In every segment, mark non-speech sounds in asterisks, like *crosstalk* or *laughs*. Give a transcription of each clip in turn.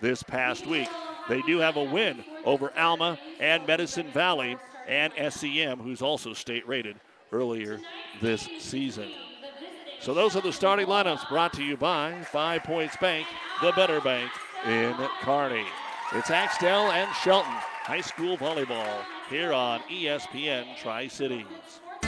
this past week. They do have a win over Alma and Medicine Valley and SEM, who's also state rated earlier this season. So those are the starting lineups brought to you by Five Points Bank, the better bank in Kearney. It's Axtell and Shelton High School Volleyball here on ESPN Tri Cities.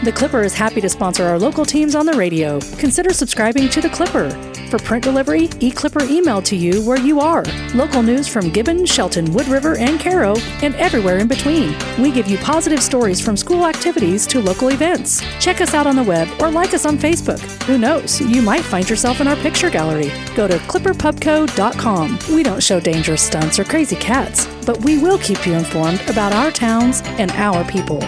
The Clipper is happy to sponsor our local teams on the radio. Consider subscribing to The Clipper. For print delivery, eClipper email to you where you are. Local news from Gibbon, Shelton, Wood River, and Cairo, and everywhere in between. We give you positive stories from school activities to local events. Check us out on the web or like us on Facebook. Who knows, you might find yourself in our picture gallery. Go to clipperpubco.com. We don't show dangerous stunts or crazy cats, but we will keep you informed about our towns and our people.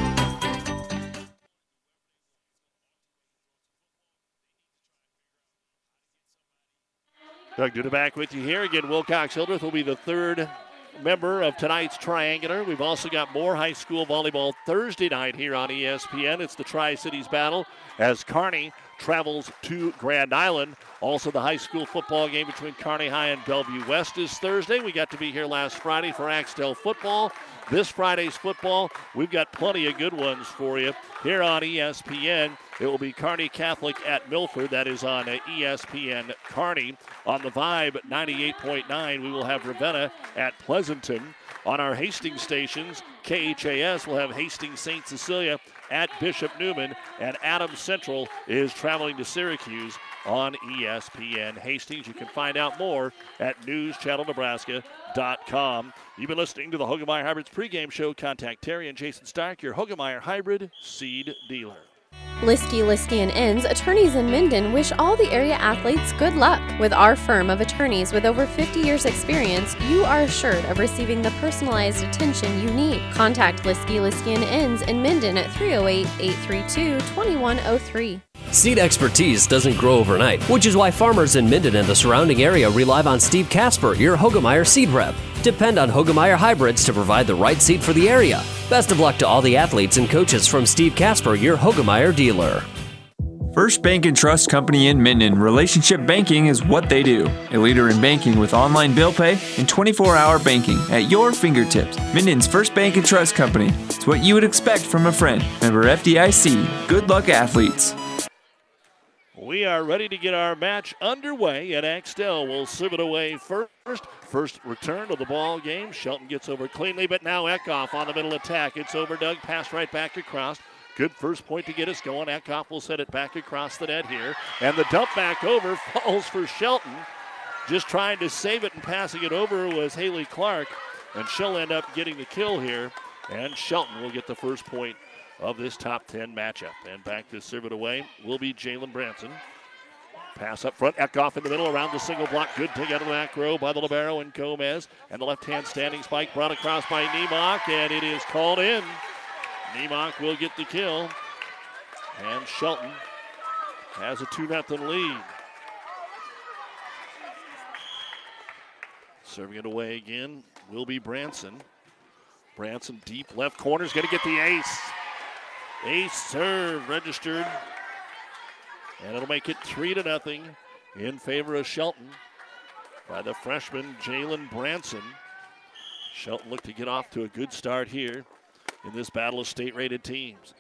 Doug Duda back with you here. Again, Wilcox Hildreth will be the third member of tonight's Triangular. We've also got more high school volleyball Thursday night here on ESPN. It's the Tri Cities battle as Kearney travels to Grand Island. Also, the high school football game between Kearney High and Bellevue West is Thursday. We got to be here last Friday for Axtell football. This Friday's football, we've got plenty of good ones for you here on ESPN. It will be Kearney Catholic at Milford. That is on ESPN Kearney. On the Vibe 98.9, we will have Ravenna at Pleasanton. On our Hastings stations, KHAS will have Hastings St. Cecilia at Bishop Neumann, and Adams Central is traveling to Syracuse on ESPN Hastings. You can find out more at newschannelnebraska.com. You've been listening to the Hoegemeyer Hybrids pregame show. Contact Terry and Jason Stark, your Hoegemeyer Hybrid seed dealer. Liskey, Liskey and Inns, attorneys in Minden wish all the area athletes good luck. With our firm of attorneys with over 50 years experience, you are assured of receiving the personalized attention you need. Contact Liskey, Liskey and Inns in Minden at 308-832-2103. Seed expertise doesn't grow overnight, which is why farmers in Minden and the surrounding area rely on Steve Casper, your Hoegemeyer seed rep. Depend on Hoegemeyer hybrids to provide the right seed for the area. Best of luck to all the athletes and coaches from Steve Casper, your Hoegemeyer dealer. First Bank and Trust Company in Minden. Relationship banking is what they do. A leader in banking with online bill pay and 24 hour banking at your fingertips. Minden's First Bank and Trust Company. It's what you would expect from a friend. Member FDIC. Good luck, athletes. We are ready to get our match underway, and Axtell will serve it away first. First return of the ball game. Shelton gets over cleanly, but now Eckhoff on the middle attack. It's over Doug, pass right back across. Good first point to get us going. Eckhoff will set it back across the net here. And the dump back over *laughs* falls for Shelton. Just trying to save it and passing it over was Haley Clark. And she'll end up getting the kill here. And Shelton will get the first point of this top 10 matchup. And back to serve it away will be Jalen Branson. Pass up front, Eckhoff in the middle around the single block. Good take out of the back row by the Libero and Gomez. And the left hand standing spike brought across by Niemock, and it is called in. Niemock will get the kill. And Shelton has a 2 0 lead. Serving it away again will be Branson. Branson deep left corner is going to get the ace. Ace serve registered. And it'll make it three to nothing in favor of Shelton by the freshman Jalen Branson. Shelton looked to get off to a good start here in this battle of state rated teams.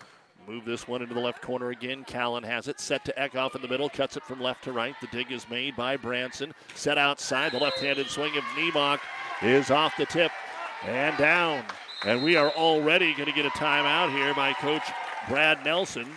Move this one into the left corner again. Callan has it set to Eckhoff in the middle, cuts it from left to right. The dig is made by Branson. Set outside. The left handed swing of Niemock is off the tip and down. And we are already going to get a timeout here by Coach Brad Nelson.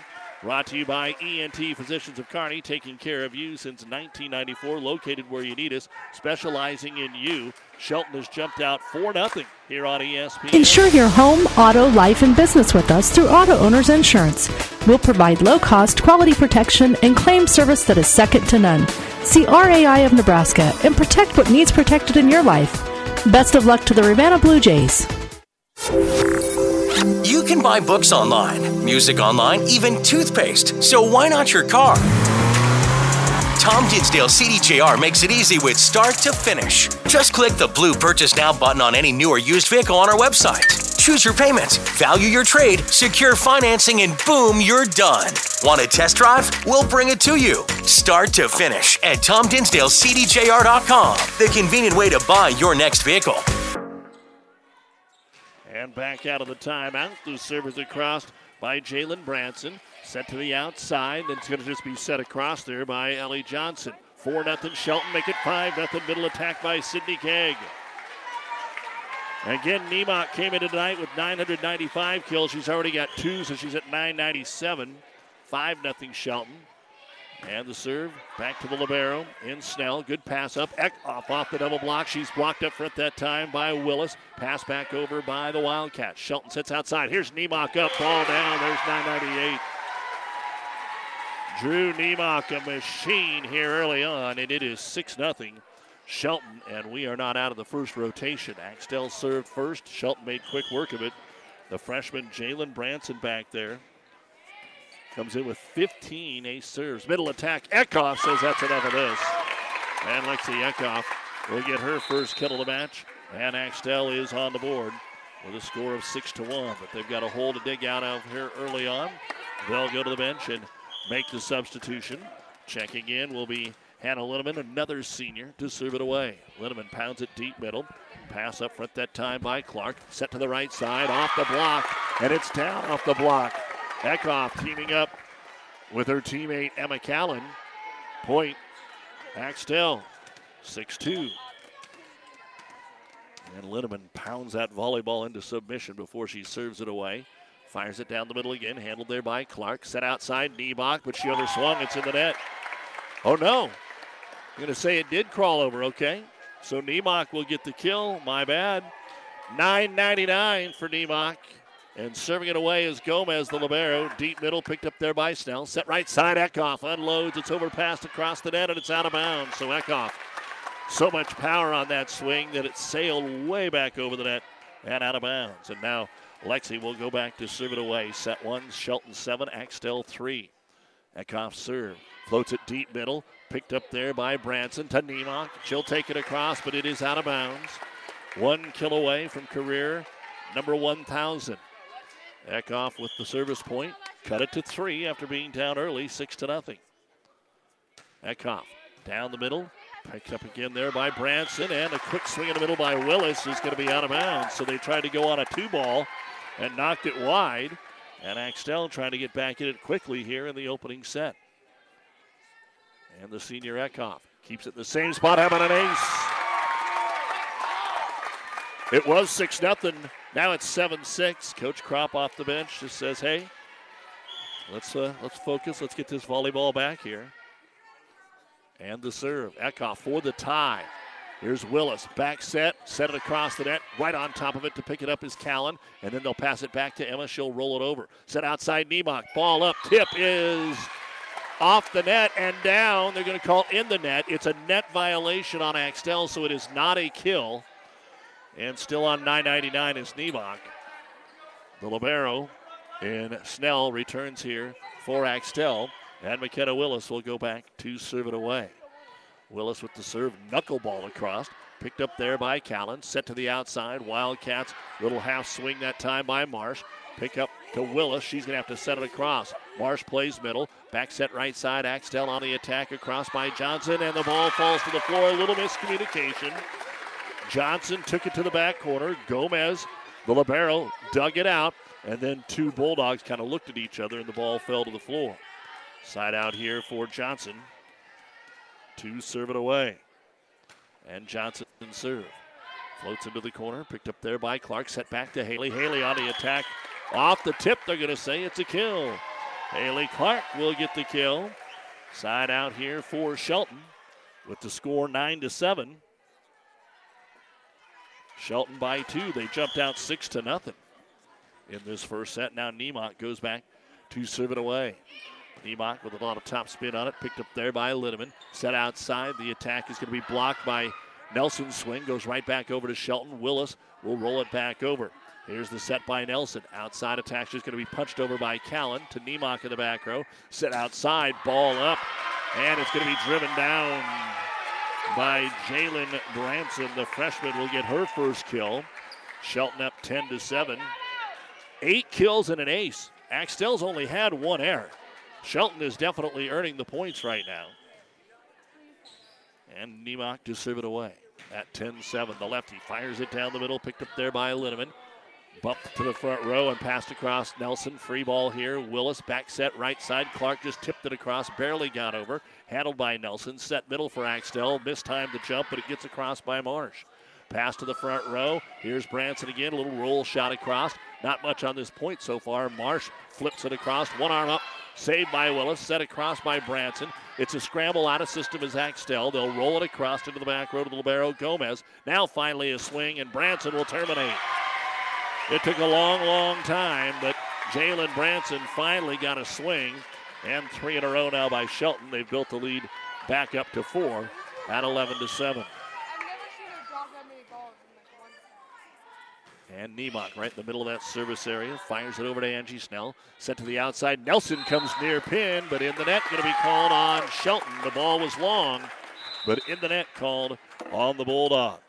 Brought to you by ENT Physicians of Kearney, taking care of you since 1994, located where you need us, specializing in you. Shelton has jumped out 4 0 here on ESPN. Insure your home, auto, life, and business with us through Auto Owners Insurance. We'll provide low cost, quality protection, and claim service that is second to none. See RAI of Nebraska and protect what needs protected in your life. Best of luck to the Ravenna Blue Jays. You can buy books online, music online, even toothpaste. So why not your car? Tom Dinsdale CDJR makes it easy with start to finish. Just click the blue Purchase Now button on any new or used vehicle on our website. Choose your payment, value your trade, secure financing, and boom, you're done. Want a test drive? We'll bring it to you. Start to finish at TomDinsdaleCDJR.com, the convenient way to buy your next vehicle. And back out of the timeout. The serve is across by Jalen Branson. Set to the outside. Then it's going to just be set across there by Ellie Johnson. 4 0 Shelton. Make it 5 0 middle attack by Sydney Gegg. Again, Nemok came into tonight with 995 kills. She's already got two, so she's at 997. 5 0 Shelton. And the serve back to the Libero in Snell. Good pass up. Eckhoff off the double block. She's blocked up front that time by Willis. Pass back over by the Wildcats. Shelton sits outside. Here's Nemok up. Ball down. There's 998. Drew Nemok, a machine here early on, and it is 6 0 Shelton, and we are not out of the first rotation. Axtell served first. Shelton made quick work of it. The freshman Jalen Branson back there comes in with 15 ace serves. Middle attack. Eckhoff says that's enough of this. And Lexi Eckhoff will get her first kill of the match. And Axtell is on the board with a score of 6 to 1. But they've got a hole to dig out of here early on. They'll go to the bench and make the substitution. Checking in will be Hannah Linneman, another senior, to serve it away. Linneman pounds it deep middle. Pass up front that time by Clark. Set to the right side, off the block, and it's down off the block. Eckhoff teaming up with her teammate Emma Callan. Point, Axtell, 6 2. And Linneman pounds that volleyball into submission before she serves it away. Fires it down the middle again, handled there by Clark. Set outside, Niebach, but she overswung. It's in the net. Oh no. I'm going to say it did crawl over, okay? So Niemach will get the kill. My bad. 9.99 for Niemach. And serving it away is Gomez, the Libero. Deep middle, picked up there by Snell. Set right side, Eckhoff unloads. It's overpassed across the net, and it's out of bounds. So Eckhoff, so much power on that swing that it sailed way back over the net and out of bounds. And now Lexi will go back to serve it away. Set one, Shelton seven, Axtell three. Eckhoff serve. Floats it deep middle. Picked up there by Branson to. She'll take it across, but it is out of bounds. One kill away from career number 1,000. Eckhoff with the service point. Cut it to three after being down early, six to nothing. Eckhoff down the middle. Picked up again there by Branson, and a quick swing in the middle by Willis is going to be out of bounds. So they tried to go on a two ball and knocked it wide. And Axtell trying to get back in it quickly here in the opening set. And the senior Eckhoff keeps it in the same spot, having an ace. It was 6 nothing. Now it's 7 6. Coach Crop off the bench just says, hey, let's, uh, let's focus. Let's get this volleyball back here. And the serve. Eckhoff for the tie. Here's Willis. Back set. Set it across the net. Right on top of it to pick it up is Callan. And then they'll pass it back to Emma. She'll roll it over. Set outside Nemok. Ball up. Tip is off the net and down. They're going to call in the net. It's a net violation on Axtell, so it is not a kill. And still on 999 is Nemok. The Libero and Snell returns here for Axtell. And McKenna Willis will go back to serve it away. Willis with the serve, knuckleball across. Picked up there by Callan. Set to the outside. Wildcats, little half swing that time by Marsh. Pick up to Willis. She's going to have to set it across. Marsh plays middle. Back set right side. Axtell on the attack across by Johnson. And the ball falls to the floor. A little miscommunication. Johnson took it to the back corner. Gomez, the Libero, dug it out. And then two Bulldogs kind of looked at each other and the ball fell to the floor. Side out here for Johnson. Two serve it away. And Johnson serve. Floats into the corner. Picked up there by Clark. Set back to Haley. Haley on the attack. Off the tip, they're going to say it's a kill. Haley Clark will get the kill. Side out here for Shelton with the score 9 to 7. Shelton by two. They jumped out 6 to nothing in this first set. Now Nemok goes back to serve it away. Nemok with a lot of top spin on it. Picked up there by Linneman. Set outside. The attack is going to be blocked by Nelson. Swing goes right back over to Shelton. Willis will roll it back over. Here's the set by Nelson. Outside attack is going to be punched over by Callan to Nemok in the back row. Set outside, ball up, and it's going to be driven down by Jalen Branson. The freshman will get her first kill. Shelton up 10 to 7. eight kills and an ace. Axtell's only had one error. Shelton is definitely earning the points right now. And Nemok to serve it away at 10 7. The lefty fires it down the middle, picked up there by Linneman. Bumped to the front row and passed across Nelson. Free ball here. Willis back set right side. Clark just tipped it across, barely got over. Handled by Nelson. Set middle for Axtell. Missed time to jump, but it gets across by Marsh. Pass to the front row. Here's Branson again. A little roll shot across. Not much on this point so far. Marsh flips it across. One arm up. Saved by Willis. Set across by Branson. It's a scramble out of system as Axtell. They'll roll it across into the back row to the Libero Gomez. Now finally a swing, and Branson will terminate. It took a long, long time, but Jalen Branson finally got a swing, and three in a row now by Shelton. They've built the lead back up to four at 11 to 7. And Nemok right in the middle of that service area fires it over to Angie Snell. Set to the outside. Nelson comes near pin, but in the net going to be called on Shelton. The ball was long, but in the net called on the Bulldogs.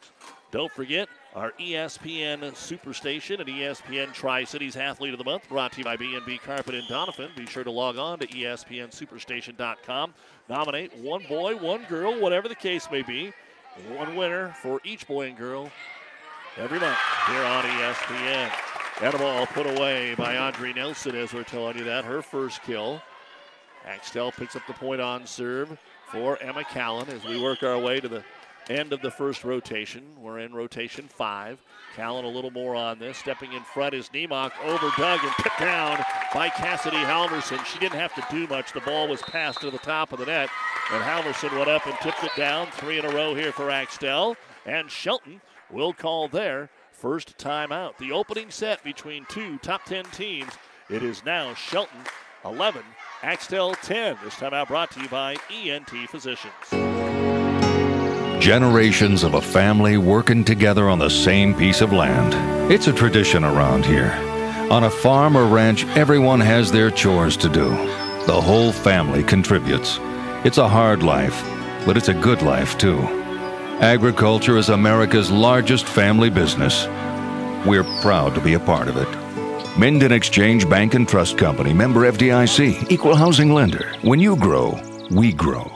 Don't forget our ESPN Superstation and ESPN Tri Cities Athlete of the Month brought to you by B&B Carpet and Donovan. Be sure to log on to ESPNSuperstation.com. Nominate one boy, one girl, whatever the case may be. One winner for each boy and girl every month here on ESPN. And a ball put away by Audrey Nelson as we're telling you that. Her first kill. Axtell picks up the point on serve for Emma Callan as we work our way to the end of the first rotation. We're in rotation five. Callan a little more on this. Stepping in front is Nemok over Doug and tipped down by Cassidy Halverson. She didn't have to do much. The ball was passed to the top of the net, and Halverson went up and tipped it down. Three in a row here for Axtell. And Shelton will call their first timeout. The opening set between two top 10 teams. It is now Shelton 11, Axtell 10. This timeout brought to you by ENT Physicians. Generations of a family working together on the same piece of land. It's a tradition around here. On a farm or ranch, everyone has their chores to do. The whole family contributes. It's a hard life, but it's a good life too. Agriculture is America's largest family business. We're proud to be a part of it. Minden Exchange Bank and Trust Company, member FDIC, equal housing lender. When you grow, we grow.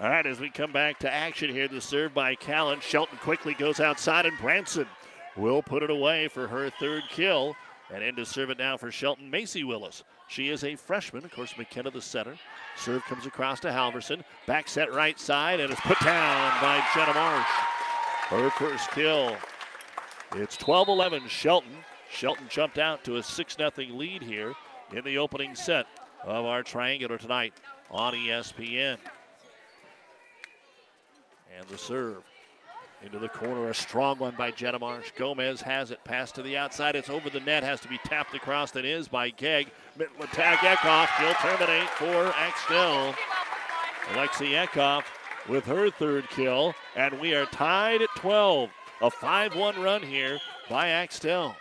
All right, as we come back to action here, the serve by Callan. Shelton quickly goes outside, and Branson will put it away for her third kill. And in to serve it now for Shelton, Macy Willis. She is a freshman. Of course, McKenna the center. Serve comes across to Halverson. Back set right side, and it's put down by Jenna Marsh. Her first kill. It's 12 11 Shelton. Shelton jumped out to a 6 0 lead here in the opening set of our triangular tonight on ESPN. And the serve into the corner, a strong one by Jenna Marsh. Gomez has it, passed to the outside. It's over the net, has to be tapped across. That is by Gegg. Middle attack, Eckhoff. She'll terminate for Axtell. Alexi Eckhoff with her third kill, and we are tied at 12. A 5 1 run here by Axtell.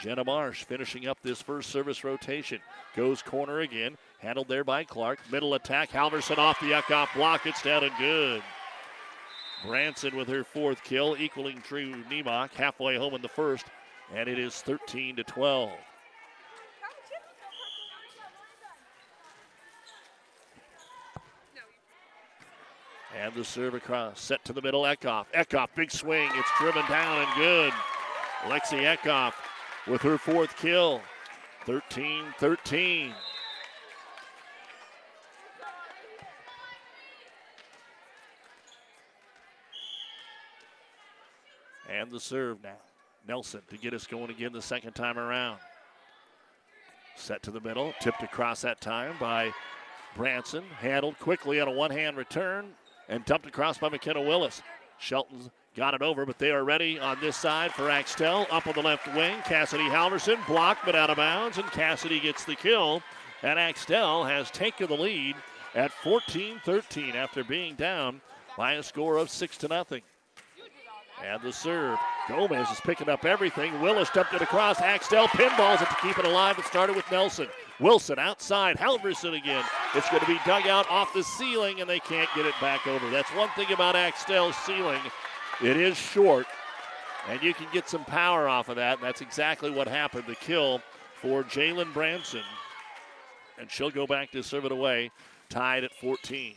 Jenna Marsh finishing up this first service rotation. Goes corner again. Handled there by Clark. Middle attack. Halverson off the Eckhoff block. It's down and good. Branson with her fourth kill, equaling Drew Nemok halfway home in the first, and it is 13 to 12. And the serve across, set to the middle, Eckhoff. Eckhoff, big swing. It's driven down and good. Lexi Eckhoff with her fourth kill. 13 13. And the serve now. Nelson to get us going again the second time around. Set to the middle, tipped across that time by Branson. Handled quickly on a one hand return and dumped across by McKenna Willis. Shelton's got it over, but they are ready on this side for Axtell. Up on the left wing, Cassidy Halverson blocked but out of bounds, and Cassidy gets the kill. And Axtell has taken the lead at 14 13 after being down by a score of 6 to nothing. And the serve. Gomez is picking up everything. Willis dumped it across. Axtell pinballs it to keep it alive. It started with Nelson. Wilson outside. Halverson again. It's going to be dug out off the ceiling, and they can't get it back over. That's one thing about Axtell's ceiling. It is short, and you can get some power off of that. And that's exactly what happened. The kill for Jalen Branson. And she'll go back to serve it away, tied at 14.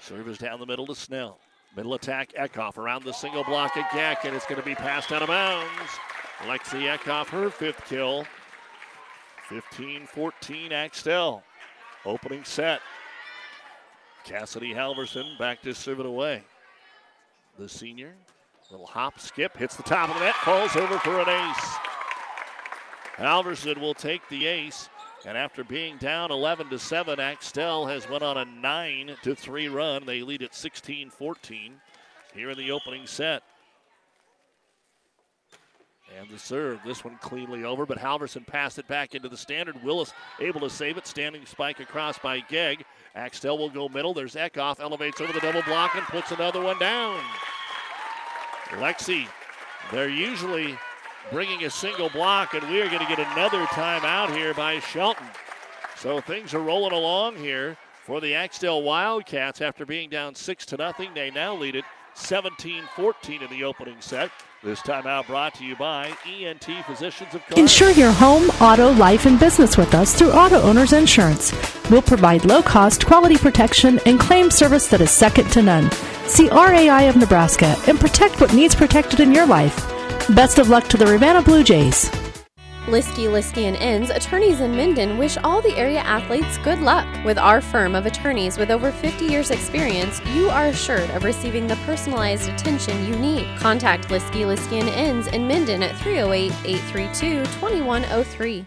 Service down the middle to Snell. Middle attack, Eckhoff around the single block Gegg, and it's going to be passed out of bounds. Lexi Eckhoff, her fifth kill. 15 14 Axtell. Opening set. Cassidy Halverson back to serve it away. The senior, little hop skip, hits the top of the net, falls over for an ace. Halverson will take the ace. And after being down 11 to 7, Axtell has went on a 9 to 3 run. They lead at 16 14 here in the opening set. And the serve, this one cleanly over, but Halverson passed it back into the standard. Willis able to save it. Standing spike across by Gegg. Axtell will go middle. There's Eckhoff, elevates over the double block and puts another one down. Lexi, they're usually bringing a single block, and we are going to get another timeout here by Shelton. So things are rolling along here for the Axtell Wildcats after being down 6 to nothing. They now lead it 17 14 in the opening set. This timeout brought to you by ENT Physicians of. Insure your home, auto, life, and business with us through Auto Owners Insurance. We'll provide low cost, quality protection, and claim service that is second to none. See RAI of Nebraska and protect what needs protected in your life. Best of luck to the Ravenna Blue Jays. Liskey, Liskey and Inns, attorneys in Minden wish all the area athletes good luck. With our firm of attorneys with over 50 years experience, you are assured of receiving the personalized attention you need. Contact Liskey, Liskey and Inns in Minden at 308-832-2103.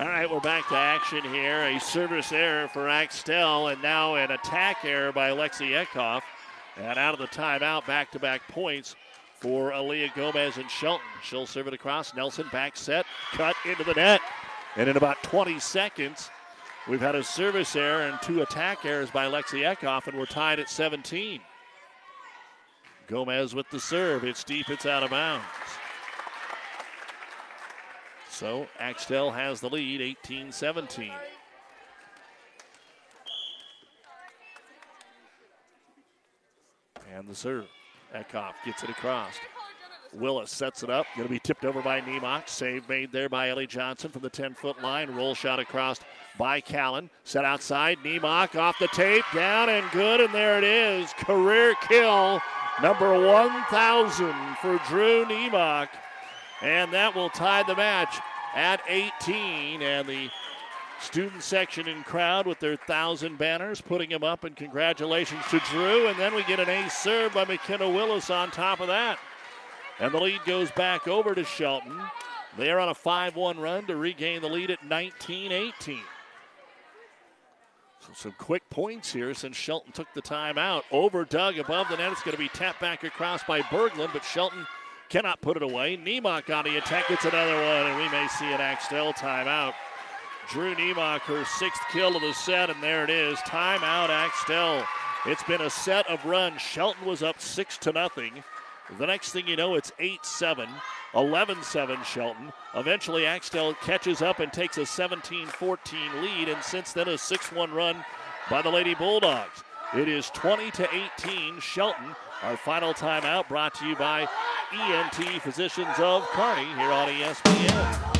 All right, we're back to action here. A service error for Axtell, and now an attack error by Lexi Eckhoff. And out of the timeout, back to back points for Aaliyah Gomez and Shelton. She'll serve it across. Nelson back set, cut into the net. And in about 20 seconds, we've had a service error and two attack errors by Lexi Eckhoff, and we're tied at 17. Gomez with the serve. It's deep, it's out of bounds. So Axtell has the lead 18 17. And the serve. Eckhoff gets it across. Willis sets it up. Going to be tipped over by Nemock. Save made there by Ellie Johnson from the 10 foot line. Roll shot across by Callan. Set outside. Nemock off the tape. Down and good. And there it is. Career kill. Number 1,000 for Drew Nemock. And that will tie the match at 18. And the student section and crowd with their thousand banners putting them up. And congratulations to Drew. And then we get an ace serve by McKenna Willis on top of that. And the lead goes back over to Shelton. They are on a 5 1 run to regain the lead at 19 18. So some quick points here since Shelton took the timeout. Over Doug above the net. It's going to be tapped back across by Berglund, but Shelton cannot put it away. Nemock on the attack gets another one, and we may see an Axtell timeout. Drew Nemock, her sixth kill of the set, and there it is. Timeout, Axtell. It's been a set of runs. Shelton was up six to nothing. The next thing you know, it's 8 7, 11 7 Shelton. Eventually, Axtell catches up and takes a 17 14 lead, and since then, a 6 1 run by the Lady Bulldogs. It is 20 to 18 Shelton. Our final timeout brought to you by ENT Physicians of Kearney here on ESPN.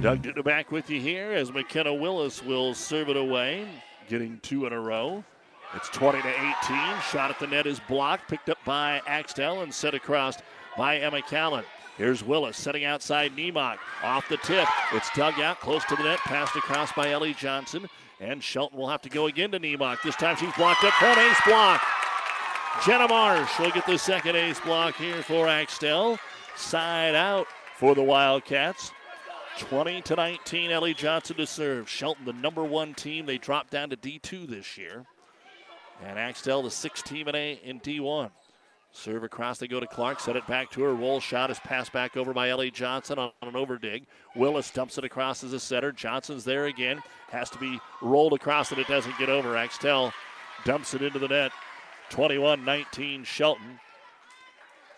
Doug Duda back with you here as McKenna Willis will serve it away, getting two in a row. It's 20 to 18. Shot at the net is blocked, picked up by Axtell and set across by Emma Callan. Here's Willis setting outside Nemok. Off the tip. It's dug out close to the net, passed across by Ellie Johnson. And Shelton will have to go again to Nemok. This time she's blocked up front. Ace block. Jenna Marsh will get the second ace block here for Axtell. Side out for the Wildcats. 20 to 19, Ellie Johnson to serve. Shelton, the number one team, they dropped down to D2 this year. And Axtell, the sixth team in, A, in D1. Serve across, they go to Clark, set it back to her. Roll shot is passed back over by Ellie Johnson on, on an overdig. Willis dumps it across as a setter. Johnson's there again. Has to be rolled across and it doesn't get over. Axtell dumps it into the net. 21 19 Shelton.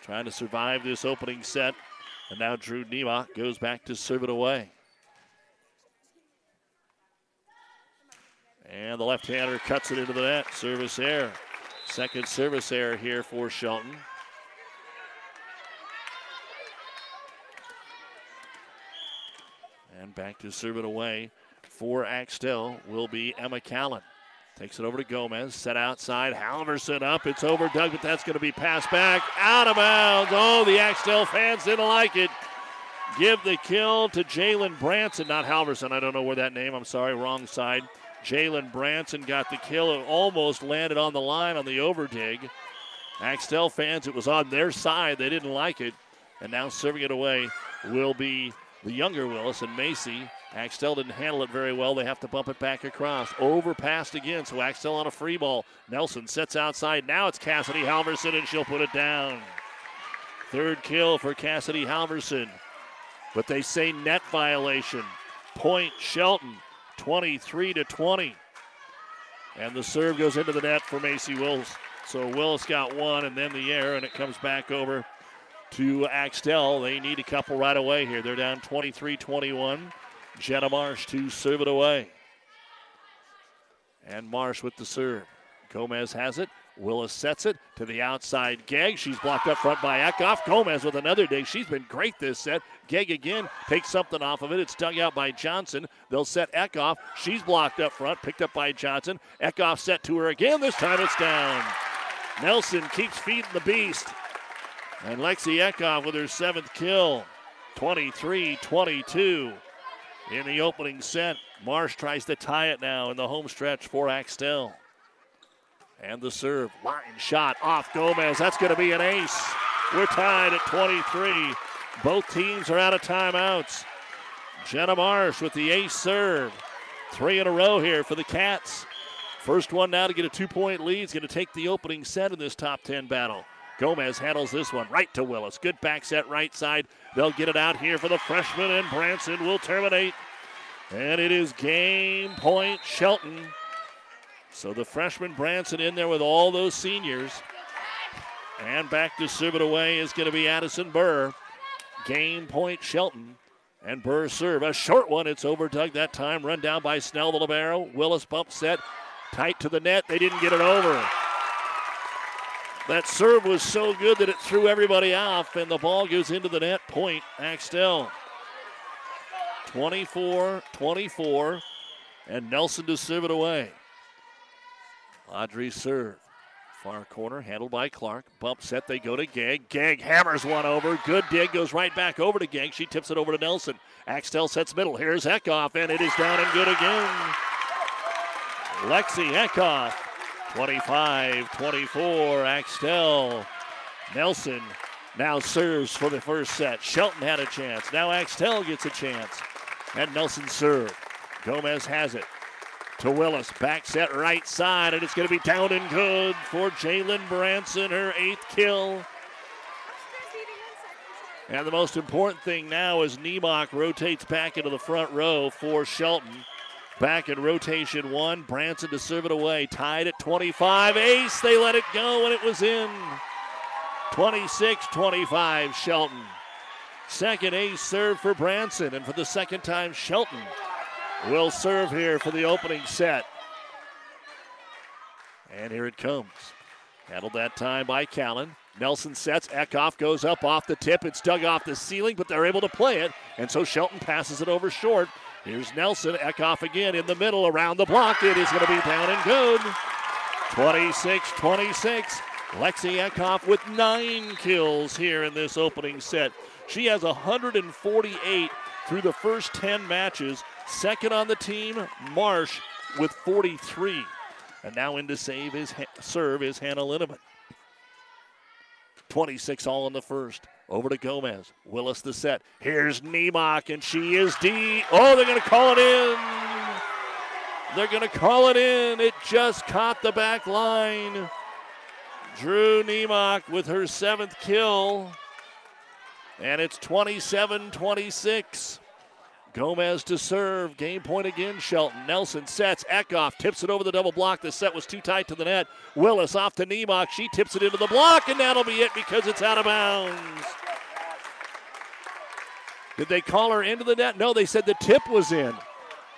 Trying to survive this opening set. And now Drew Nemok goes back to serve it away. And the left hander cuts it into the net. Service error. Second service error here for Shelton. And back to serve it away for Axtell will be Emma Callan. Takes it over to Gomez. Set outside. Halverson up. It's over Doug, but that's going to be passed back. Out of bounds. Oh, the Axtell fans didn't like it. Give the kill to Jalen Branson, not Halverson. I don't know where that name. I'm sorry, wrong side. Jalen Branson got the kill. It almost landed on the line on the overdig. Axtell fans, it was on their side. They didn't like it. And now serving it away will be the younger Willis and Macy. Axtell didn't handle it very well. They have to bump it back across. Overpassed again, so Axtell on a free ball. Nelson sets outside. Now it's Cassidy Halverson, and she'll put it down. Third kill for Cassidy Halverson. But they say net violation. Point Shelton, 23 to 20. And the serve goes into the net for Macy Willis. So Willis got one and then the air, and it comes back over to Axtell. They need a couple right away here. They're down 23 21. Jenna Marsh to serve it away. And Marsh with the serve. Gomez has it. Willis sets it to the outside. Gegg. She's blocked up front by Eckhoff. Gomez with another dig. She's been great this set. Gegg again takes something off of it. It's dug out by Johnson. They'll set Eckhoff. She's blocked up front, picked up by Johnson. Eckhoff set to her again. This time it's down. Nelson keeps feeding the beast. And Lexi Eckhoff with her seventh kill. 23 22 in the opening set. Marsh tries to tie it now in the home stretch for Axtell. And the serve, line shot off Gomez. That's going to be an ace. We're tied at 23. Both teams are out of timeouts. Jenna Marsh with the ace serve. Three in a row here for the Cats. First one now to get a two point lead is going to take the opening set in this top 10 battle. Gomez handles this one right to Willis. Good back set right side. They'll get it out here for the freshman, and Branson will terminate. And it is game point Shelton. So the freshman Branson in there with all those seniors. And back to serve it away is going to be Addison Burr. Game point Shelton. And Burr serve. A short one. It's over Doug that time. Run down by Snell, the Libero. Willis bump set. Tight to the net. They didn't get it over. That serve was so good that it threw everybody off, and the ball goes into the net. Point, Axtell. 24 24, and Nelson to serve it away. Audrey serve. Far corner, handled by Clark. Bump set, they go to Gegg. Gegg hammers one over. Good dig, goes right back over to Gegg. She tips it over to Nelson. Axtell sets middle. Here's Eckhoff, and it is down and good again. Lexi Eckhoff, 25 24. Axtell. Nelson now serves for the first set. Shelton had a chance. Now Axtell gets a chance. And Nelson serve. Gomez has it to Willis. Back set right side, and it's going to be down and good for Jalen Branson, her eighth kill. And the most important thing now is Nemok rotates back into the front row for Shelton. Back in rotation one. Branson to serve it away. Tied at 25. Ace. They let it go and it was in. 26 25 Shelton. Second ace serve for Branson. And for the second time, Shelton will serve here for the opening set. And here it comes. Handled that time by Callan. Nelson sets. Eckhoff goes up off the tip. It's dug off the ceiling, but they're able to play it. And so Shelton passes it over short. Here's Nelson. Eckhoff again in the middle around the block. It is going to be down and good. 26 26. Lexi Eckhoff with nine kills here in this opening set. She has 148 through the first 10 matches. Second on the team, Marsh with 43. And now in to save his ha- serve is Hannah Linneman. 26 all in the first. Over to Gomez. Willis the set. Here's Nemok, and she is D. Oh, they're going to call it in. They're going to call it in. It just caught the back line. Drew Nemok with her seventh kill. And it's 27 26. Gomez to serve. Game point again, Shelton. Nelson sets. Eckhoff tips it over the double block. The set was too tight to the net. Willis off to Nemok. She tips it into the block, and that'll be it because it's out of bounds. Did they call her into the net? No, they said the tip was in.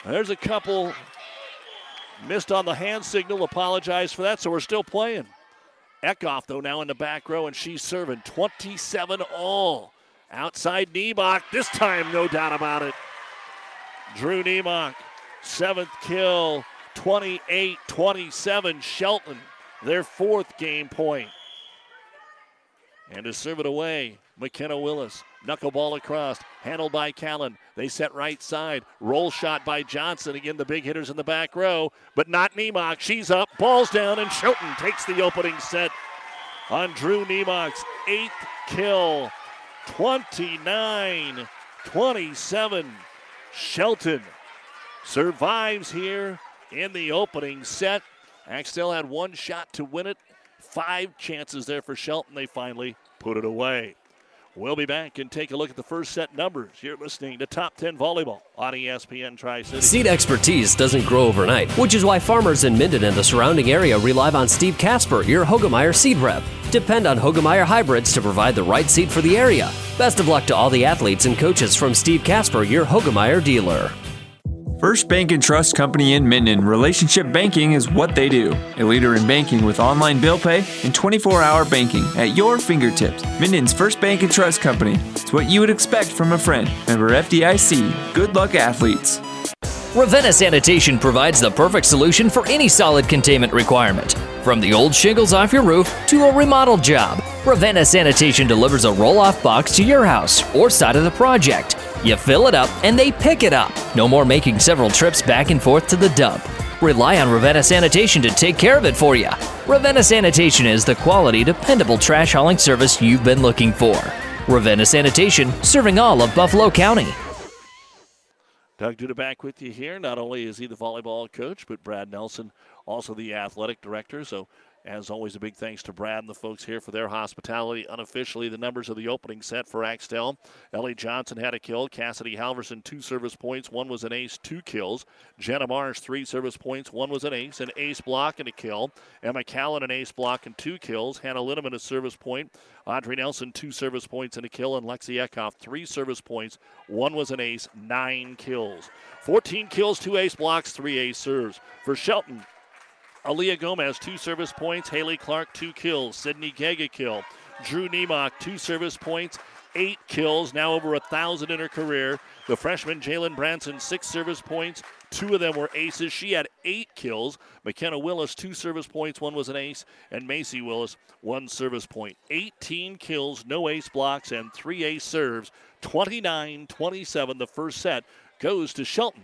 There's a couple missed on the hand signal. Apologize for that, so we're still playing. Eckhoff, though, now in the back row, and she's serving 27 all. Outside Nemok, this time, no doubt about it. Drew Nemok, seventh kill, 28 27. Shelton, their fourth game point. And to serve it away, McKenna Willis. Knuckleball across, handled by Callan. They set right side. Roll shot by Johnson. Again, the big hitters in the back row, but not Nemok. She's up, balls down, and Shelton takes the opening set on Drew Nemok's eighth kill. 29 27. Shelton survives here in the opening set. Axtell had one shot to win it. Five chances there for Shelton. They finally put it away. We'll be back and take a look at the first set numbers. You're listening to Top 10 Volleyball on ESPN Tri City. Seed expertise doesn't grow overnight, which is why farmers in Minden and the surrounding area rely on Steve Casper, your Hoegemeyer seed rep. Depend on Hoegemeyer hybrids to provide the right seed for the area. Best of luck to all the athletes and coaches from Steve Casper, your Hoegemeyer dealer. First Bank and Trust Company in Minden. Relationship banking is what they do. A leader in banking with online bill pay and 24 hour banking at your fingertips. Minden's First Bank and Trust Company. It's what you would expect from a friend. Member FDIC. Good luck, athletes. Ravenna Sanitation provides the perfect solution for any solid containment requirement. From the old shingles off your roof to a remodel job, Ravenna Sanitation delivers a roll off box to your house or side of the project. You fill it up and they pick it up. No more making several trips back and forth to the dump. Rely on Ravenna Sanitation to take care of it for you. Ravenna Sanitation is the quality, dependable trash hauling service you've been looking for. Ravenna Sanitation, serving all of Buffalo County. Doug Duda back with you here. Not only is he the volleyball coach, but Brad Nelson, also the athletic director. So, as always, a big thanks to Brad and the folks here for their hospitality. Unofficially, the numbers of the opening set for Axtell. Ellie Johnson had a kill. Cassidy Halverson, two service points. One was an ace, two kills. Jenna Marsh, three service points. One was an ace, an ace block and a kill. Emma Callan, an ace block and two kills. Hannah Linneman, a service point. Audrey Nelson, two service points and a kill. And Lexi Eckhoff, three service points. One was an ace, nine kills. 14 kills, two ace blocks, three ace serves. For Shelton, Aaliyah Gomez, two service points. Haley Clark, two kills. Sydney Gega kill. Drew Nemok, two service points. Eight kills, now over a thousand in her career. The freshman Jalen Branson, six service points. Two of them were aces. She had eight kills. McKenna Willis, two service points. One was an ace. And Macy Willis, one service point. 18 kills, no ace blocks, and three ace serves. 29 27, the first set goes to Shelton.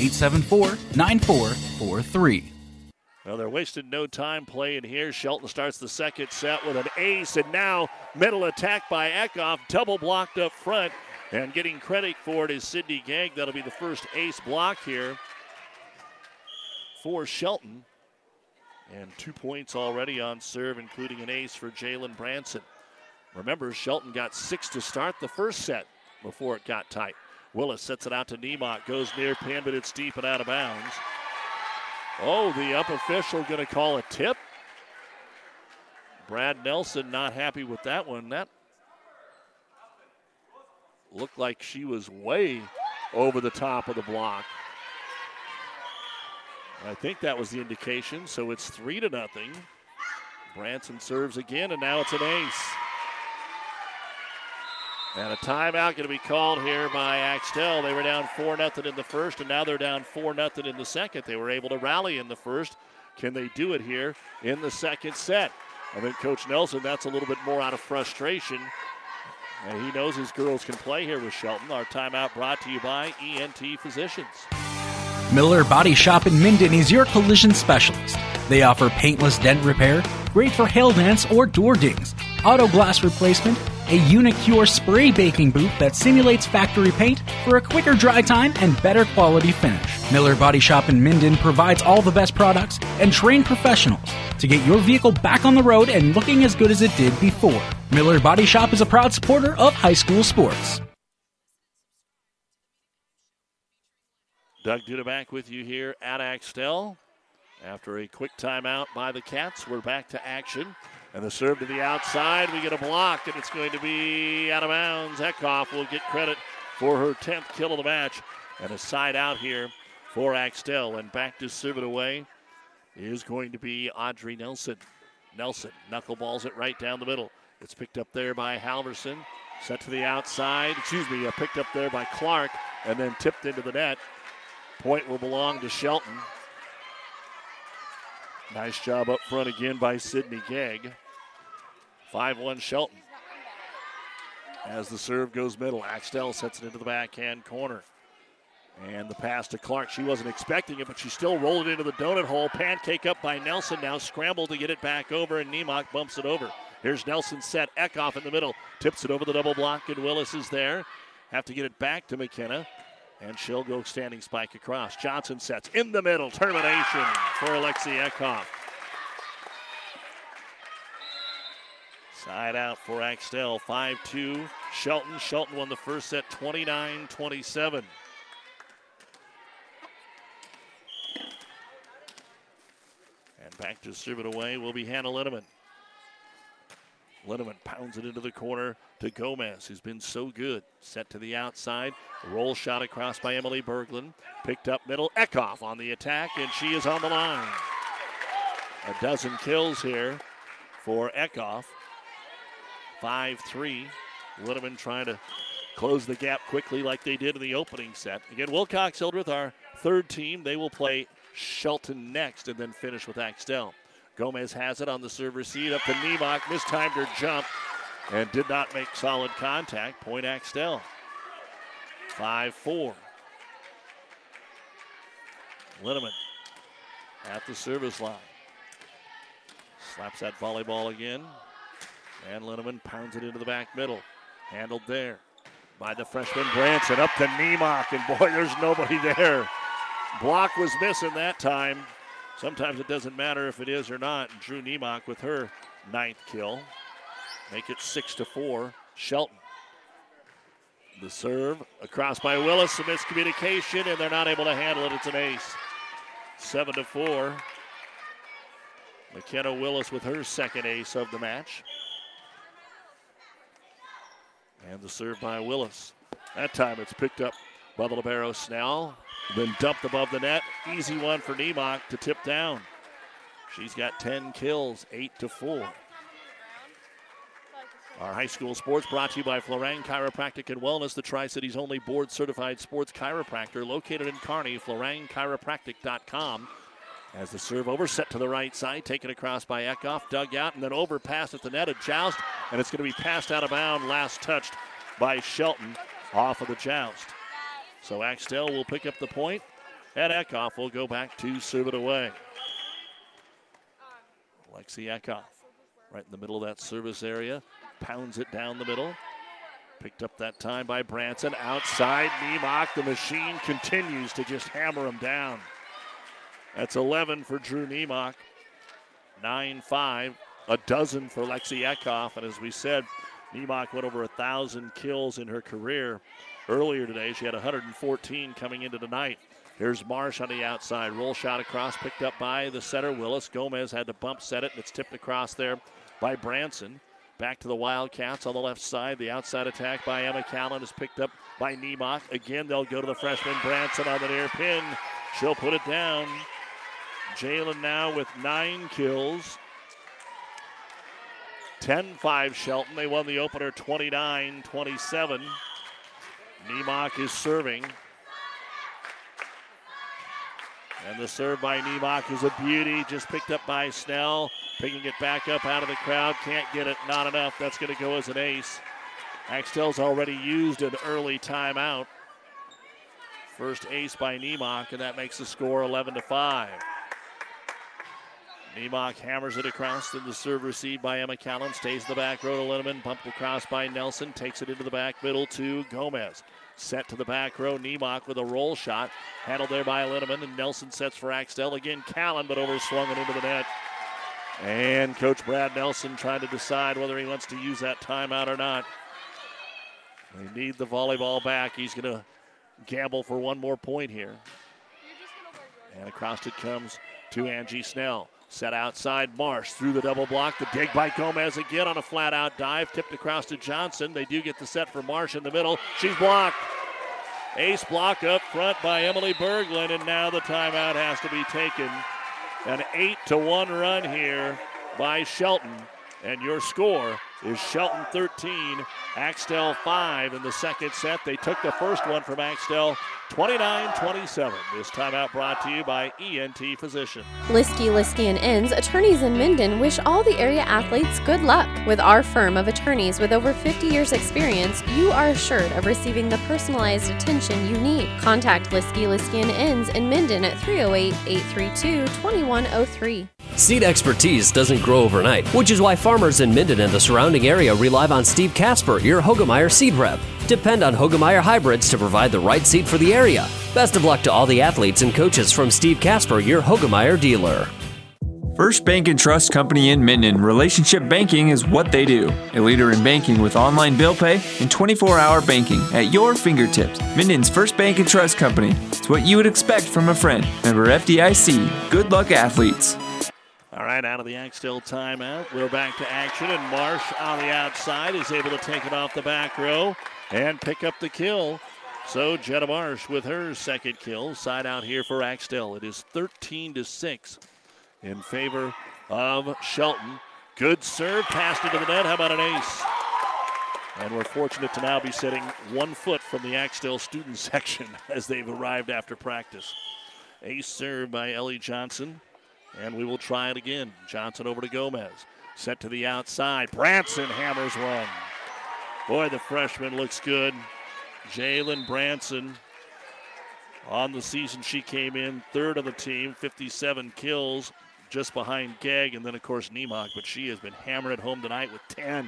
874 9443. Well, they're wasting no time playing here. Shelton starts the second set with an ace, and now middle attack by Eckhoff, double blocked up front. And getting credit for it is Sydney Gegg. That'll be the first ace block here for Shelton. And two points already on serve, including an ace for Jalen Branson. Remember, Shelton got six to start the first set before it got tight. Willis sets it out to Nemok, goes near pin, but it's deep and out of bounds. Oh, the up official going to call a tip. Brad Nelson not happy with that one. That looked like she was way over the top of the block. I think that was the indication. So it's three to nothing. Branson serves again, and now it's an ace. And a timeout going to be called here by Axtell. They were down 4 0 in the first, and now they're down 4 0 in the second. They were able to rally in the first. Can they do it here in the second set? I think Coach Nelson, that's a little bit more out of frustration. And he knows his girls can play here with Shelton. Our timeout brought to you by ENT Physicians. Miller Body Shop in Minden is your collision specialist. They offer paintless dent repair, great for hail dents or door dings, auto glass replacement, a Unicure spray baking booth that simulates factory paint for a quicker dry time and better quality finish. Miller Body Shop in Minden provides all the best products and trained professionals to get your vehicle back on the road and looking as good as it did before. Miller Body Shop is a proud supporter of high school sports. Doug Duda back with you here at Axtell. After a quick timeout by the Cats, we're back to action. And the serve to the outside, we get a block, and it's going to be out of bounds. Eckhoff will get credit for her 10th kill of the match. And a side out here for Axtell. And back to serve it away is going to be Audrey Nelson. Nelson knuckleballs it right down the middle. It's picked up there by Halverson. Set to the outside. Excuse me, uh, picked up there by Clark and then tipped into the net. Point will belong to Shelton. Nice job up front again by Sydney Gegg. 5 1 Shelton. As the serve goes middle, Axtell sets it into the backhand corner. And the pass to Clark. She wasn't expecting it, but she still rolled it into the donut hole. Pancake up by Nelson. Now Scramble to get it back over, and Nemok bumps it over. Here's Nelson set. Eckhoff in the middle. Tips it over the double block, and Willis is there. Have to get it back to McKenna. And she'll go standing spike across. Johnson sets in the middle. Termination for Alexi Eckhoff. Side out for Axtell. 5 2. Shelton. Shelton won the first set 29 27. And back to serve it away will be Hannah Linneman. Linneman pounds it into the corner to Gomez, who's been so good. Set to the outside. Roll shot across by Emily Berglund. Picked up middle. Eckhoff on the attack, and she is on the line. A dozen kills here for Eckhoff. 5 3. Linneman trying to close the gap quickly like they did in the opening set. Again, Wilcox Hildreth, our third team. They will play Shelton next and then finish with Axtell. Gomez has it on the serve receipt up to Nemok. Mistimed her jump and did not make solid contact. Point Axtell. 5 4. Linneman at the service line. Slaps that volleyball again. And Linneman pounds it into the back middle. Handled there by the freshman Branson. Up to Nemok, and boy, there's nobody there. Block was missing that time. Sometimes it doesn't matter if it is or not. Drew Nemok with her ninth kill. Make it six to four. Shelton. The serve across by Willis. A miscommunication, and they're not able to handle it. It's an ace. Seven to four. McKenna Willis with her second ace of the match. And the serve by Willis. That time it's picked up by the Libero Snell. Then dumped above the net. Easy one for Nemok to tip down. She's got 10 kills, 8 to 4. Our high school sports brought to you by Florang Chiropractic and Wellness, the Tri Cities only board certified sports chiropractor located in Kearney, florangchiropractic.com. As the serve over, set to the right side, taken across by Eckhoff, dug out, and then over past at the net, a joust, and it's going to be passed out of bounds, last touched by Shelton off of the joust. So Axtell will pick up the. And Eckhoff will go back to serve it away. Lexi Eckhoff, right in the middle of that service area, pounds it down the middle. Picked up that time by Branson. Outside, Nemok. The machine continues to just hammer him down. That's 11 for Drew Nemok. 9 5, a dozen for Lexi Eckhoff. And as we said, Nemok went over a 1,000 kills in her career. Earlier today, she had 114 coming into tonight. Here's Marsh on the outside. Roll shot across, picked up by the setter, Willis. Gomez had to bump set it, and it's tipped across there by Branson. Back to the Wildcats on the left side. The outside attack by Emma Callan is picked up by Nemok. Again, they'll go to the freshman Branson on the near pin. She'll put it down. Jalen now with nine kills. 10 5 Shelton. They won the opener 29 27. Nemok is serving. And the serve by Nemok is a beauty. Just picked up by Snell. Picking it back up out of the crowd. Can't get it. Not enough. That's going to go as an ace. Axtell's already used an early timeout. First ace by Nemok, and that makes the score 11 to 5. Nemok hammers it across, then the serve received by Emma Callan. Stays in the back row to Linneman. Bumped across by Nelson. Takes it into the back middle to Gomez. Set to the back row. Nemok with a roll shot. Handled there by Linneman. And Nelson sets for Axtell. Again, Callan, but overswung it into the net. And Coach Brad Nelson trying to decide whether he wants to use that timeout or not. They need the volleyball back. He's going to gamble for one more point here. And across it comes to Angie Snell. Set outside Marsh through the double block. The dig by Gomez again on a flat out dive. Tipped across to Johnson. They do get the set for Marsh in the middle. She's blocked. Ace block up front by Emily Berglund, and now the timeout has to be taken. An 8 to 1 run here by Shelton. And your score is Shelton 13, Axtell 5 in the second set. They took the first one from Axtell 29 27. This timeout brought to you by ENT Physician. Liskey, Liskey and Inns, attorneys in Minden, wish all the area athletes good luck. With our firm of attorneys with over 50 years' experience, you are assured of receiving the personalized attention you need. Contact Liskey, Liskey and Inns in Minden at 308 832 2103. Seed expertise doesn't grow overnight, which is why farmers in Minden and the surrounding area rely on Steve Casper, your Hoegemeyer seed rep. Depend on Hoegemeyer hybrids to provide the right seed for the area. Best of luck to all the athletes and coaches from Steve Casper, your Hoegemeyer dealer. First Bank and Trust Company in Minden. Relationship banking is what they do. A leader in banking with online bill pay and 24 hour banking at your fingertips. Minden's First Bank and Trust Company. It's what you would expect from a friend. Member FDIC. Good luck, athletes. Out of the Axtell timeout. We're back to action, and Marsh on the outside is able to take it off the back row and pick up the kill. So Jetta Marsh with her second kill. Side out here for Axtell. It is 13 to 6 in favor of Shelton. Good serve, passed into the net. How about an ace? And we're fortunate to now be sitting one foot from the Axtell student *laughs* section as they've arrived after practice. Ace serve by Ellie Johnson. And we will try it again. Johnson over to Gomez. Set to the outside. Branson hammers one. Boy, the freshman looks good. Jalen Branson. On the season, she came in third on the team, 57 kills, just behind Gegg, and then, of course, Nemok. But she has been hammering it home tonight with 10.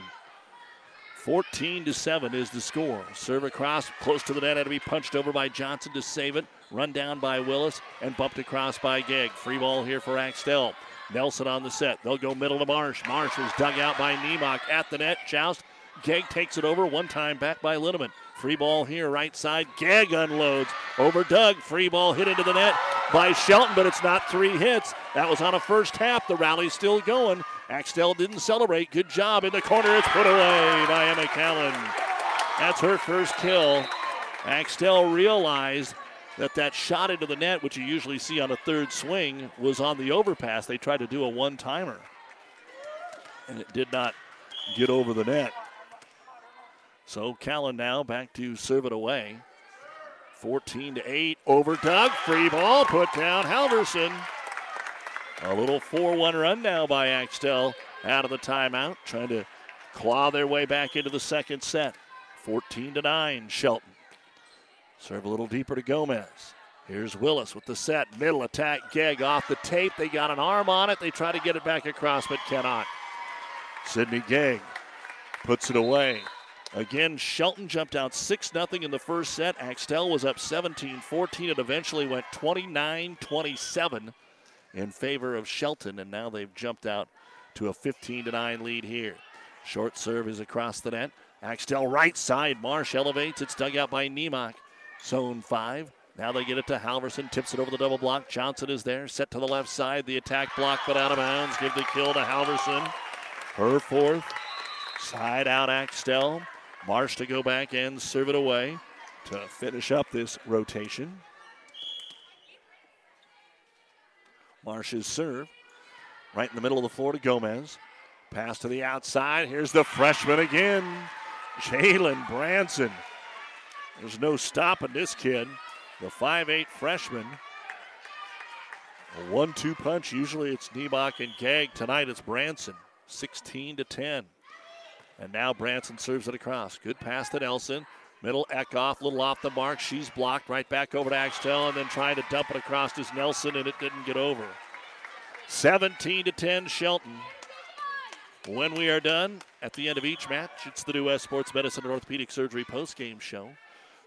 14 to 7 is the score. Serve across, close to the net, had to be punched over by Johnson to save it. Run down by Willis and bumped across by Gegg. Free ball here for Axtell. Nelson on the set. They'll go middle to Marsh. Marsh was dug out by Nemok at the net. Joust. Gegg takes it over. One time back by Linneman. Free ball here, right side. Gegg unloads over Doug. Free ball hit into the net by Shelton, but it's not three hits. That was on a first tap. The rally's still going. Axtell didn't celebrate. Good job in the corner. It's put away by Emma Callan. That's her first kill. Axtell realized that that shot into the net, which you usually see on a third swing, was on the overpass. They tried to do a one-timer, and it did not get over the net. So Callan now back to serve it away. 14 to 8 over Doug. Free ball put down Halverson. A little 4 1 run now by Axtell out of the timeout, trying to claw their way back into the second set. 14 to 9, Shelton. Serve a little deeper to Gomez. Here's Willis with the set. Middle attack. Gegg off the tape. They got an arm on it. They try to get it back across, but cannot. Sydney Gegg puts it away. Again, Shelton jumped out 6 0 in the first set. Axtell was up 17 14. It eventually went 29 27 in favor of Shelton, and now they've jumped out to a 15 9 lead here. Short serve is across the net. Axtell right side. Marsh elevates. It's dug out by Niemock. Zone 5. Now they get it to Halverson. Tips it over the double block. Johnson is there. Set to the left side. The attack block, but out of bounds. Give the kill to Halverson. Her fourth. Side out Axtell. Marsh to go back and serve it away to finish up this rotation. Marsh's serve right in the middle of the floor to Gomez. Pass to the outside. Here's the freshman again, Jalen Branson. There's no stopping this kid, the 5'8 freshman. A one-two punch. Usually it's Niemock and Gegg. Tonight it's Branson, 16 to 10. And now Branson serves it across. Good pass to Nelson. Middle Eckhoff, little off the mark. She's blocked right back over to Axtell and then trying to dump it across to Nelson, and it didn't get over. 17 to 10, Shelton. When we are done at the end of each match, it's the New Sports Medicine and Orthopedic Surgery post-game show.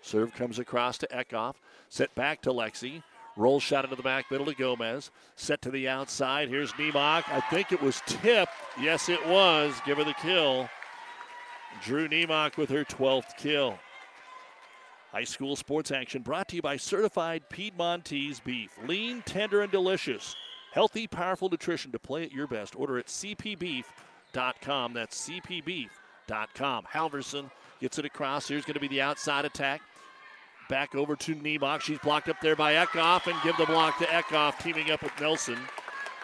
Serve comes across to Eckhoff. Set back to Lexi. Roll shot into the back middle to Gomez. Set to the outside. Here's Niemock. I think it was tipped. Yes, it was. Give her the kill. Drew Niemock with her 12th kill. High school sports action brought to you by Certified Piedmontese Beef. Lean, tender, and delicious. Healthy, powerful nutrition to play at your best. Order at cpbeef.com. That's cpbeef.com. Halverson gets it across. Here's going to be the outside attack. Back over to Niemock. She's blocked up there by Eckhoff and give the block to Eckhoff, teaming up with Nelson.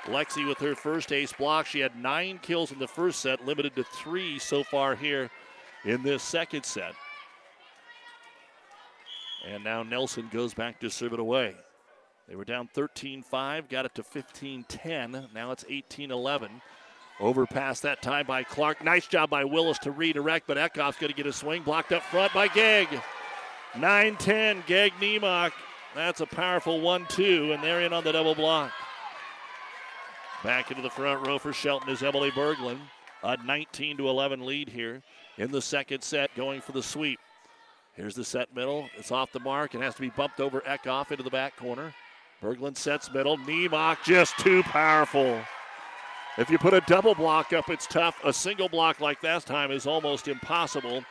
Lexi with her first ace block. She had nine kills in the first set, limited to three so far here in this second set. And now Nelson goes back to serve it away. They were down 13 5, got it to 15 10. Now it's 18 11. Overpass that time by Clark. Nice job by Willis to redirect, but Eckhoff's going to get a swing. Blocked up front by Gegg. 9 10, Gegg Niemock. That's a powerful 1 2, and they're in on the double block. Back into the front row for Shelton is Emily Berglund. A 19 11 lead here in the second set, going for the sweep. Here's the set middle. It's off the mark and has to be bumped over Eckhoff into the back corner. Berglund sets middle. Niemock just too powerful. If you put a double block up, it's tough. A single block like that time is almost impossible.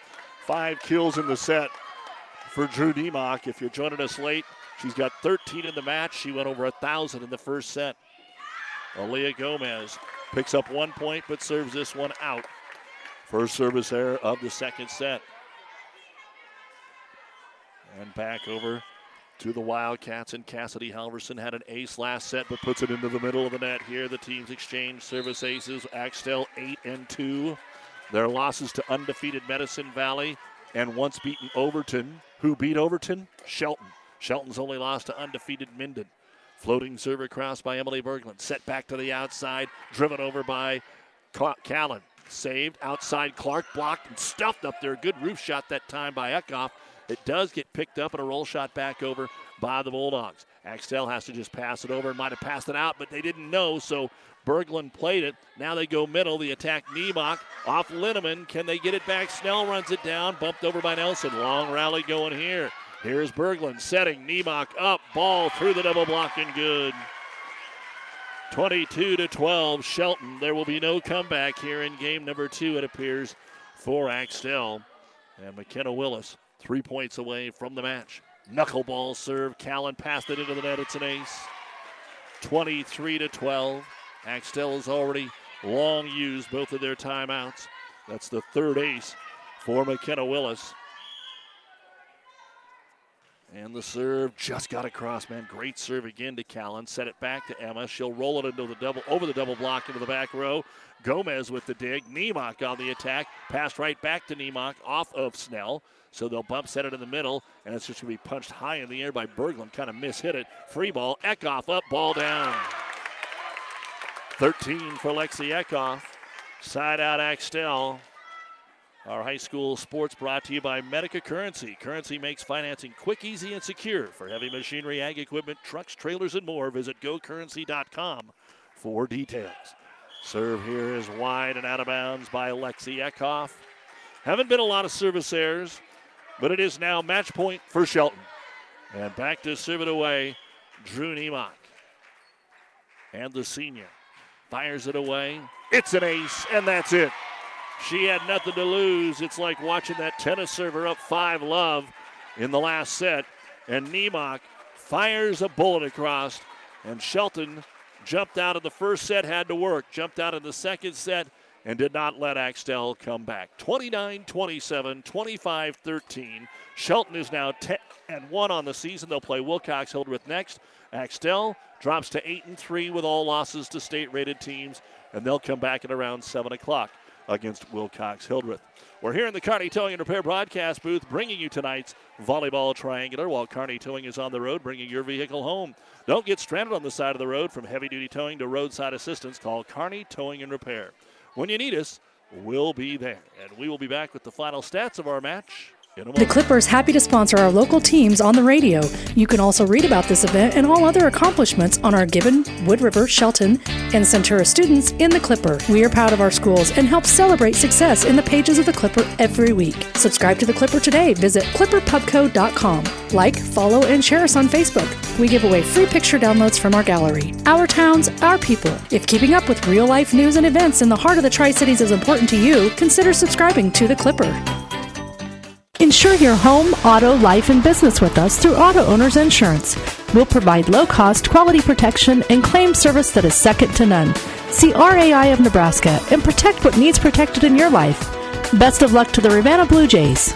Five kills in the set for Drew Niemock. If you're joining us late, she's got 13 in the match. She went over a 1,000 in the first set. Aaliyah Gomez picks up one point but serves this one out. First service error of the second set. And back over to the Wildcats. And Cassidy Halverson had an ace last set, but puts it into the middle of the net here. The teams exchange service aces. Axtell 8 and 2. Their losses to undefeated Medicine Valley and once beaten Overton. Who beat Overton? Shelton. Shelton's only lost to undefeated Minden. Floating serve across by Emily Berglund. Set back to the outside. Driven over by Callan. Saved. Outside Clark blocked and stuffed up there. Good roof shot that time by Eckhoff. It does get picked up and a roll shot back over by the Bulldogs. Axtell has to just pass it over and might have passed it out, but they didn't know, so Berglund played it. Now they go middle. The attack Niemock off Linneman. Can they get it back? Snell runs it down, bumped over by Nelson. Long rally going here. Here's Berglund setting Niemock up. Ball through the double block and good. 22 to 12, Shelton. There will be no comeback here in game number two, it appears, for Axtell. And McKenna Willis Three points away from the match. Knuckleball serve. Callan passed it into the net. It's an ace. 23 to 12. Axtell has already long used both of their timeouts. That's the third ace for McKenna Willis. And the serve just got across, man. Great serve again to Callan. Set it back to Emma. She'll roll it into the double over the double block into the back row. Gomez with the dig. Niemock on the attack. Passed right back to Niemock off of Snell. So they'll bump set it in the middle, and it's just going to be punched high in the air by Berglund. Kind of mishit it. Free ball. Eckhoff up, ball down. 13 for Lexi Eckhoff. Side out Axtell. Our high school sports brought to you by Medica Currency. Currency makes financing quick, easy, and secure. For heavy machinery, ag equipment, trucks, trailers, and more, visit gocurrency.com for details. Serve here is wide and out of bounds by Lexi Eckhoff. Haven't been a lot of service errors, but it is now match point for Shelton. And back to serve it away, Drew Niemock. And the senior fires it away. It's an ace, and that's it. She had nothing to lose. It's like watching that tennis server up five love in the last set. And Niemock fires a bullet across, and Shelton jumped out of the first set, had to work, jumped out in the second set, and did not let Axtell come back. 29 27, 25 13. Shelton is now 10 and 1 on the season. They'll play Wilcox Hildreth next. Axtell drops to 8 and 3 with all losses to state rated teams, and they'll come back at around 7 o'clock against Wilcox Hildreth. We're here in the Kearney Towing and Repair broadcast booth bringing you tonight's volleyball triangular while Kearney Towing is on the road bringing your vehicle home. Don't get stranded on the side of the road from heavy duty towing to roadside assistance. Call Kearney Towing and Repair. When you need us, we'll be there. And we will be back with the final stats of our match the Clippers happy to sponsor our local teams on the radio. You can also read about this event and all other accomplishments on our Gibbon, Wood River, Shelton, and Centura students in the Clipper. We are proud of our schools and help celebrate success in the pages of the Clipper every week. Subscribe to the Clipper today. Visit clipperpubco.com. Like, follow, and share us on Facebook. We give away free picture downloads from our gallery. Our towns, our people. If keeping up with real life news and events in the heart of the Tri Cities is important to you, consider subscribing to the Clipper. Insure your home, auto, life, and business with us through Auto Owners Insurance. We'll provide low cost, quality protection and claim service that is second to none. See RAI of Nebraska and protect what needs protected in your life. Best of luck to the Ravenna Blue Jays.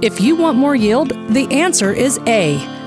If you want more yield, the answer is A.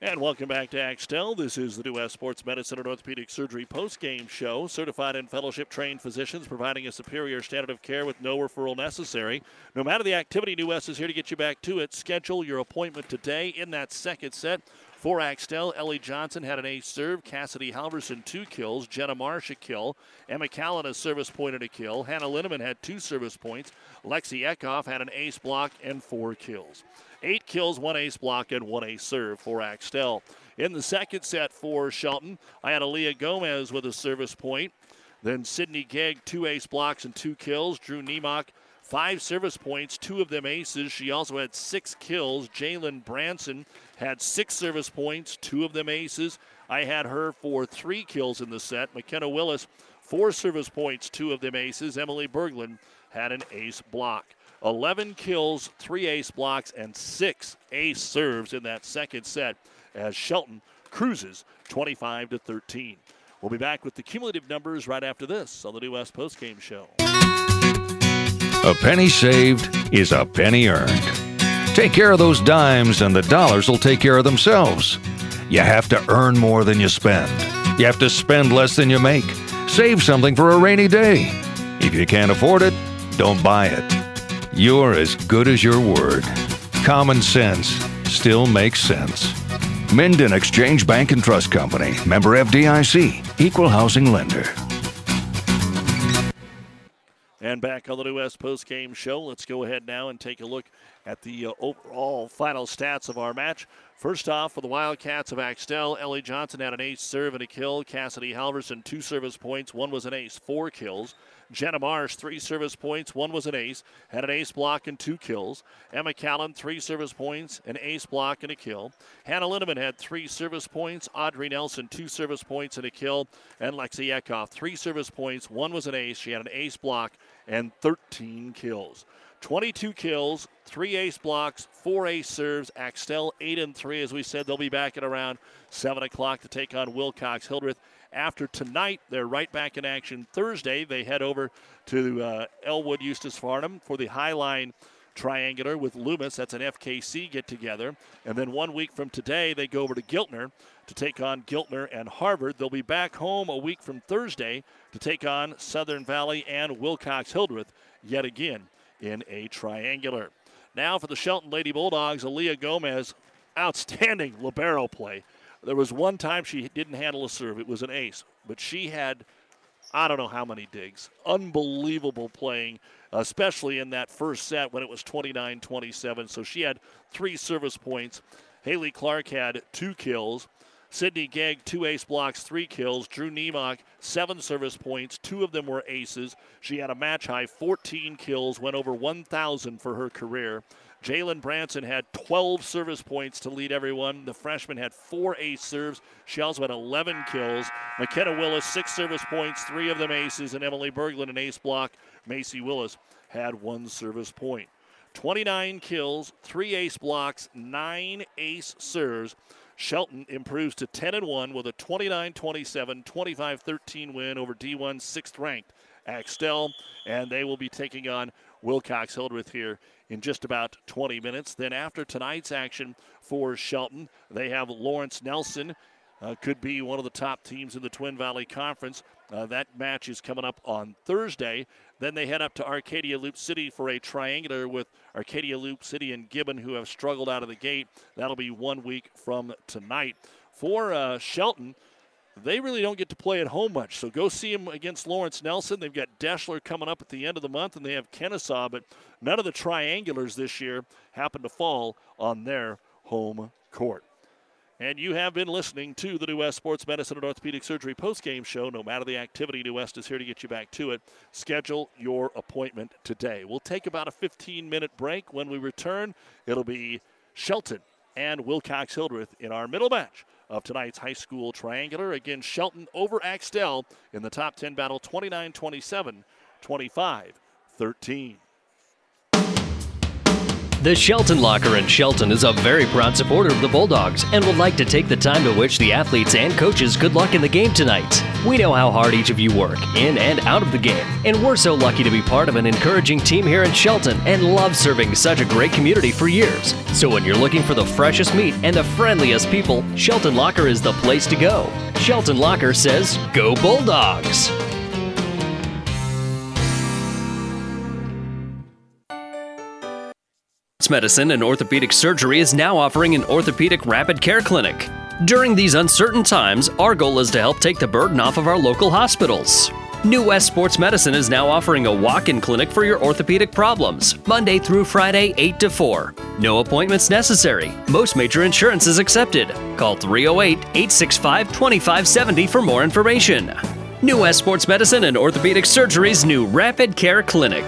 And welcome back to Axtell. This is the New Sports Medicine and Orthopedic Surgery post-game show. Certified and fellowship trained physicians providing a superior standard of care with no referral necessary. No matter the activity, New West is here to get you back to it. Schedule your appointment today in that second set. For Axtell, Ellie Johnson had an ace serve. Cassidy Halverson, two kills. Jenna Marsh, a kill. Emma Callan, a service point and a kill. Hannah Linneman had two service points. Lexi Eckhoff had an ace block and four kills. Eight kills, one ace block, and one ace serve for Axtell. In the second set for Shelton, I had Aaliyah Gomez with a service point. Then Sydney Gegg, two ace blocks and two kills. Drew Niemock, five service points, two of them aces. She also had six kills. Jalen Branson had six service points, two of them aces. I had her for three kills in the set. McKenna Willis, four service points, two of them aces. Emily Berglund had an ace block. 11 kills, three ace blocks, and six ace serves in that second set as Shelton cruises 25 to 13. We'll be back with the cumulative numbers right after this on the New West Postgame Show. A penny saved is a penny earned. Take care of those dimes, and the dollars will take care of themselves. You have to earn more than you spend. You have to spend less than you make. Save something for a rainy day. If you can't afford it, don't buy it. You're as good as your word. Common sense still makes sense. Minden Exchange Bank and Trust Company, member FDIC, equal housing lender. And back on the New West Post Game Show, let's go ahead now and take a look at the uh, overall final stats of our match. First off, for the Wildcats of Axtell, Ellie Johnson had an ace serve and a kill. Cassidy Halverson, two service points. One was an ace, four kills. Jenna Marsh, three service points. One was an ace, had an ace block and two kills. Emma Callan, three service points, an ace block and a kill. Hannah Linneman had three service points. Audrey Nelson, two service points and a kill. And Lexi Eckhoff, three service points. One was an ace. She had an ace block and 13 kills. 22 kills, three ace blocks, four ace serves. Axtell eight and three. As we said, they'll be back at around seven o'clock to take on Wilcox Hildreth. After tonight, they're right back in action. Thursday, they head over to uh, Elwood Eustis Farnam for the Highline Triangular with Loomis. That's an FKC get together. And then one week from today, they go over to Giltner to take on Giltner and Harvard. They'll be back home a week from Thursday to take on Southern Valley and Wilcox Hildreth yet again in a triangular. Now for the Shelton Lady Bulldogs, Aaliyah Gomez, outstanding libero play. There was one time she didn't handle a serve. It was an ace, but she had I don't know how many digs. Unbelievable playing, especially in that first set when it was 29 27. So she had three service points. Haley Clark had two kills. Sydney Gegg, two ace blocks, three kills. Drew Niemock, seven service points. Two of them were aces. She had a match high 14 kills, went over 1,000 for her career. Jalen Branson had 12 service points to lead everyone. The freshman had four ace serves. She also had 11 kills. McKenna Willis, six service points, three of them aces, and Emily Berglund, an ace block. Macy Willis had one service point. 29 kills, three ace blocks, nine ace serves. Shelton improves to 10 and 1 with a 29 27, 25 13 win over D1 sixth ranked Axtell, and they will be taking on Wilcox Hildreth here in just about 20 minutes. Then, after tonight's action for Shelton, they have Lawrence Nelson. Uh, could be one of the top teams in the Twin Valley Conference. Uh, that match is coming up on Thursday. Then they head up to Arcadia Loop City for a triangular with Arcadia Loop City and Gibbon, who have struggled out of the gate. That'll be one week from tonight. For uh, Shelton, they really don't get to play at home much. So go see them against Lawrence Nelson. They've got Deshler coming up at the end of the month, and they have Kenesaw, but none of the triangulars this year happen to fall on their home court. And you have been listening to the New West Sports Medicine and Orthopedic Surgery postgame show. No matter the activity, New West is here to get you back to it. Schedule your appointment today. We'll take about a 15 minute break. When we return, it'll be Shelton and Wilcox Hildreth in our middle match of tonight's high school triangular. Again, Shelton over Axtell in the top 10 battle 29 27, 25 13. The Shelton Locker in Shelton is a very proud supporter of the Bulldogs and would like to take the time to wish the athletes and coaches good luck in the game tonight. We know how hard each of you work, in and out of the game, and we're so lucky to be part of an encouraging team here in Shelton and love serving such a great community for years. So when you're looking for the freshest meat and the friendliest people, Shelton Locker is the place to go. Shelton Locker says, Go Bulldogs! Medicine and Orthopedic Surgery is now offering an orthopedic rapid care clinic. During these uncertain times, our goal is to help take the burden off of our local hospitals. New West Sports Medicine is now offering a walk in clinic for your orthopedic problems, Monday through Friday, 8 to 4. No appointments necessary. Most major insurance is accepted. Call 308 865 2570 for more information. New West Sports Medicine and Orthopedic Surgery's new Rapid Care Clinic.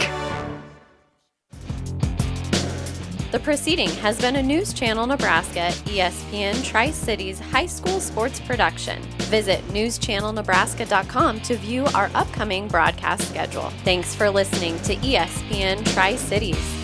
The proceeding has been a News Channel Nebraska ESPN Tri Cities high school sports production. Visit newschannelnebraska.com to view our upcoming broadcast schedule. Thanks for listening to ESPN Tri Cities.